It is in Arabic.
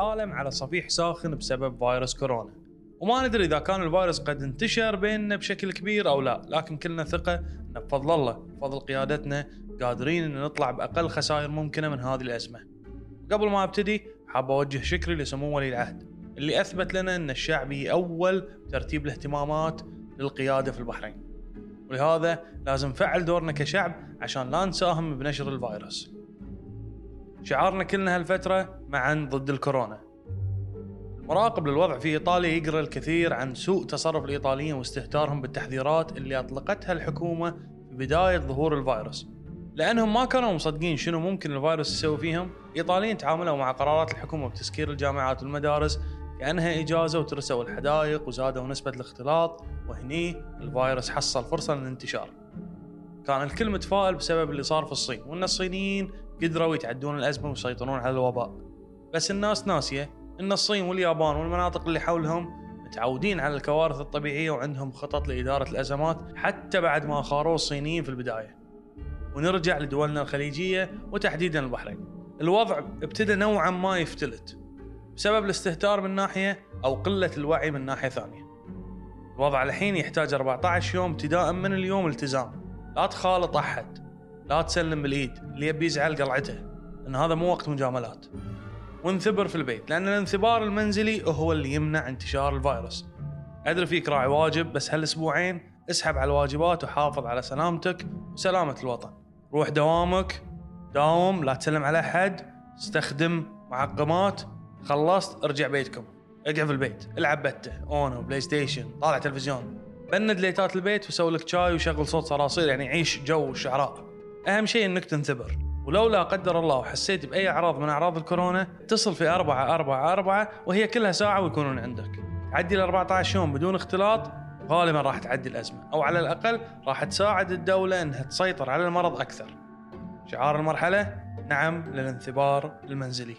العالم على صفيح ساخن بسبب فيروس كورونا. وما ندري إذا كان الفيروس قد انتشر بيننا بشكل كبير أو لا لكن كلنا ثقة إن بفضل الله بفضل قيادتنا قادرين إن نطلع بأقل خسائر ممكنة من هذه الأزمة. قبل ما أبتدي حاب أوجه شكري لسمو ولي العهد اللي أثبت لنا إن الشعب هي اول ترتيب الاهتمامات للقيادة في البحرين. ولهذا لازم نفعل دورنا كشعب عشان لا نساهم بنشر الفيروس. شعارنا كلنا هالفترة معا ضد الكورونا. مراقب للوضع في إيطاليا يقرأ الكثير عن سوء تصرف الإيطاليين واستهتارهم بالتحذيرات اللي أطلقتها الحكومة في بداية ظهور الفيروس. لأنهم ما كانوا مصدقين شنو ممكن الفيروس يسوي فيهم الإيطاليين تعاملوا مع قرارات الحكومة بتسكير الجامعات والمدارس كأنها إجازة وترسوا الحدائق وزادوا نسبة الاختلاط وهني الفيروس حصل فرصة للانتشار. كان الكل متفائل بسبب اللي صار في الصين وإن الصينيين قدروا يتعدون الأزمة ويسيطرون على الوباء. بس الناس ناسية إن الصين واليابان والمناطق اللي حولهم متعودين على الكوارث الطبيعية وعندهم خطط لإدارة الأزمات حتى بعد ما خاروه الصينيين في البداية. ونرجع لدولنا الخليجية وتحديدا البحرين. الوضع ابتدى نوعا ما يفتلت بسبب الاستهتار من ناحية أو قلة الوعي من ناحية ثانية. الوضع الحين يحتاج 14 يوم ابتداء من اليوم التزام. لا تخالط أحد. لا تسلم بالإيد اللي يبي يزعل قلعته إن هذا مو وقت مجاملات. وانثبر في البيت لأن الانثبار المنزلي هو اللي يمنع انتشار الفيروس. أدري فيك راعي واجب بس هالأسبوعين اسحب على الواجبات وحافظ على سلامتك وسلامة الوطن. روح دوامك داوم لا تسلم على أحد استخدم معقمات. خلصت ارجع بيتكم. اقعد في البيت العب بتة UNO PlayStation طالع تلفزيون. بند ليتات البيت وسوي لك شاي وشغل صوت صراصير يعني عيش جو الصحراء أهم شيء إنك تنثبر ولو لا قدر الله وحسيت بأي أعراض من أعراض الكورونا اتصل في أربعة أربعة أربعة وهي كلها ساعة ويكونون عندك عدي ال 14 يوم بدون اختلاط غالبا راح تعدي الأزمة أو على الأقل راح تساعد الدولة إنها تسيطر على المرض أكثر. شعار المرحلة نعم للانثبار المنزلي.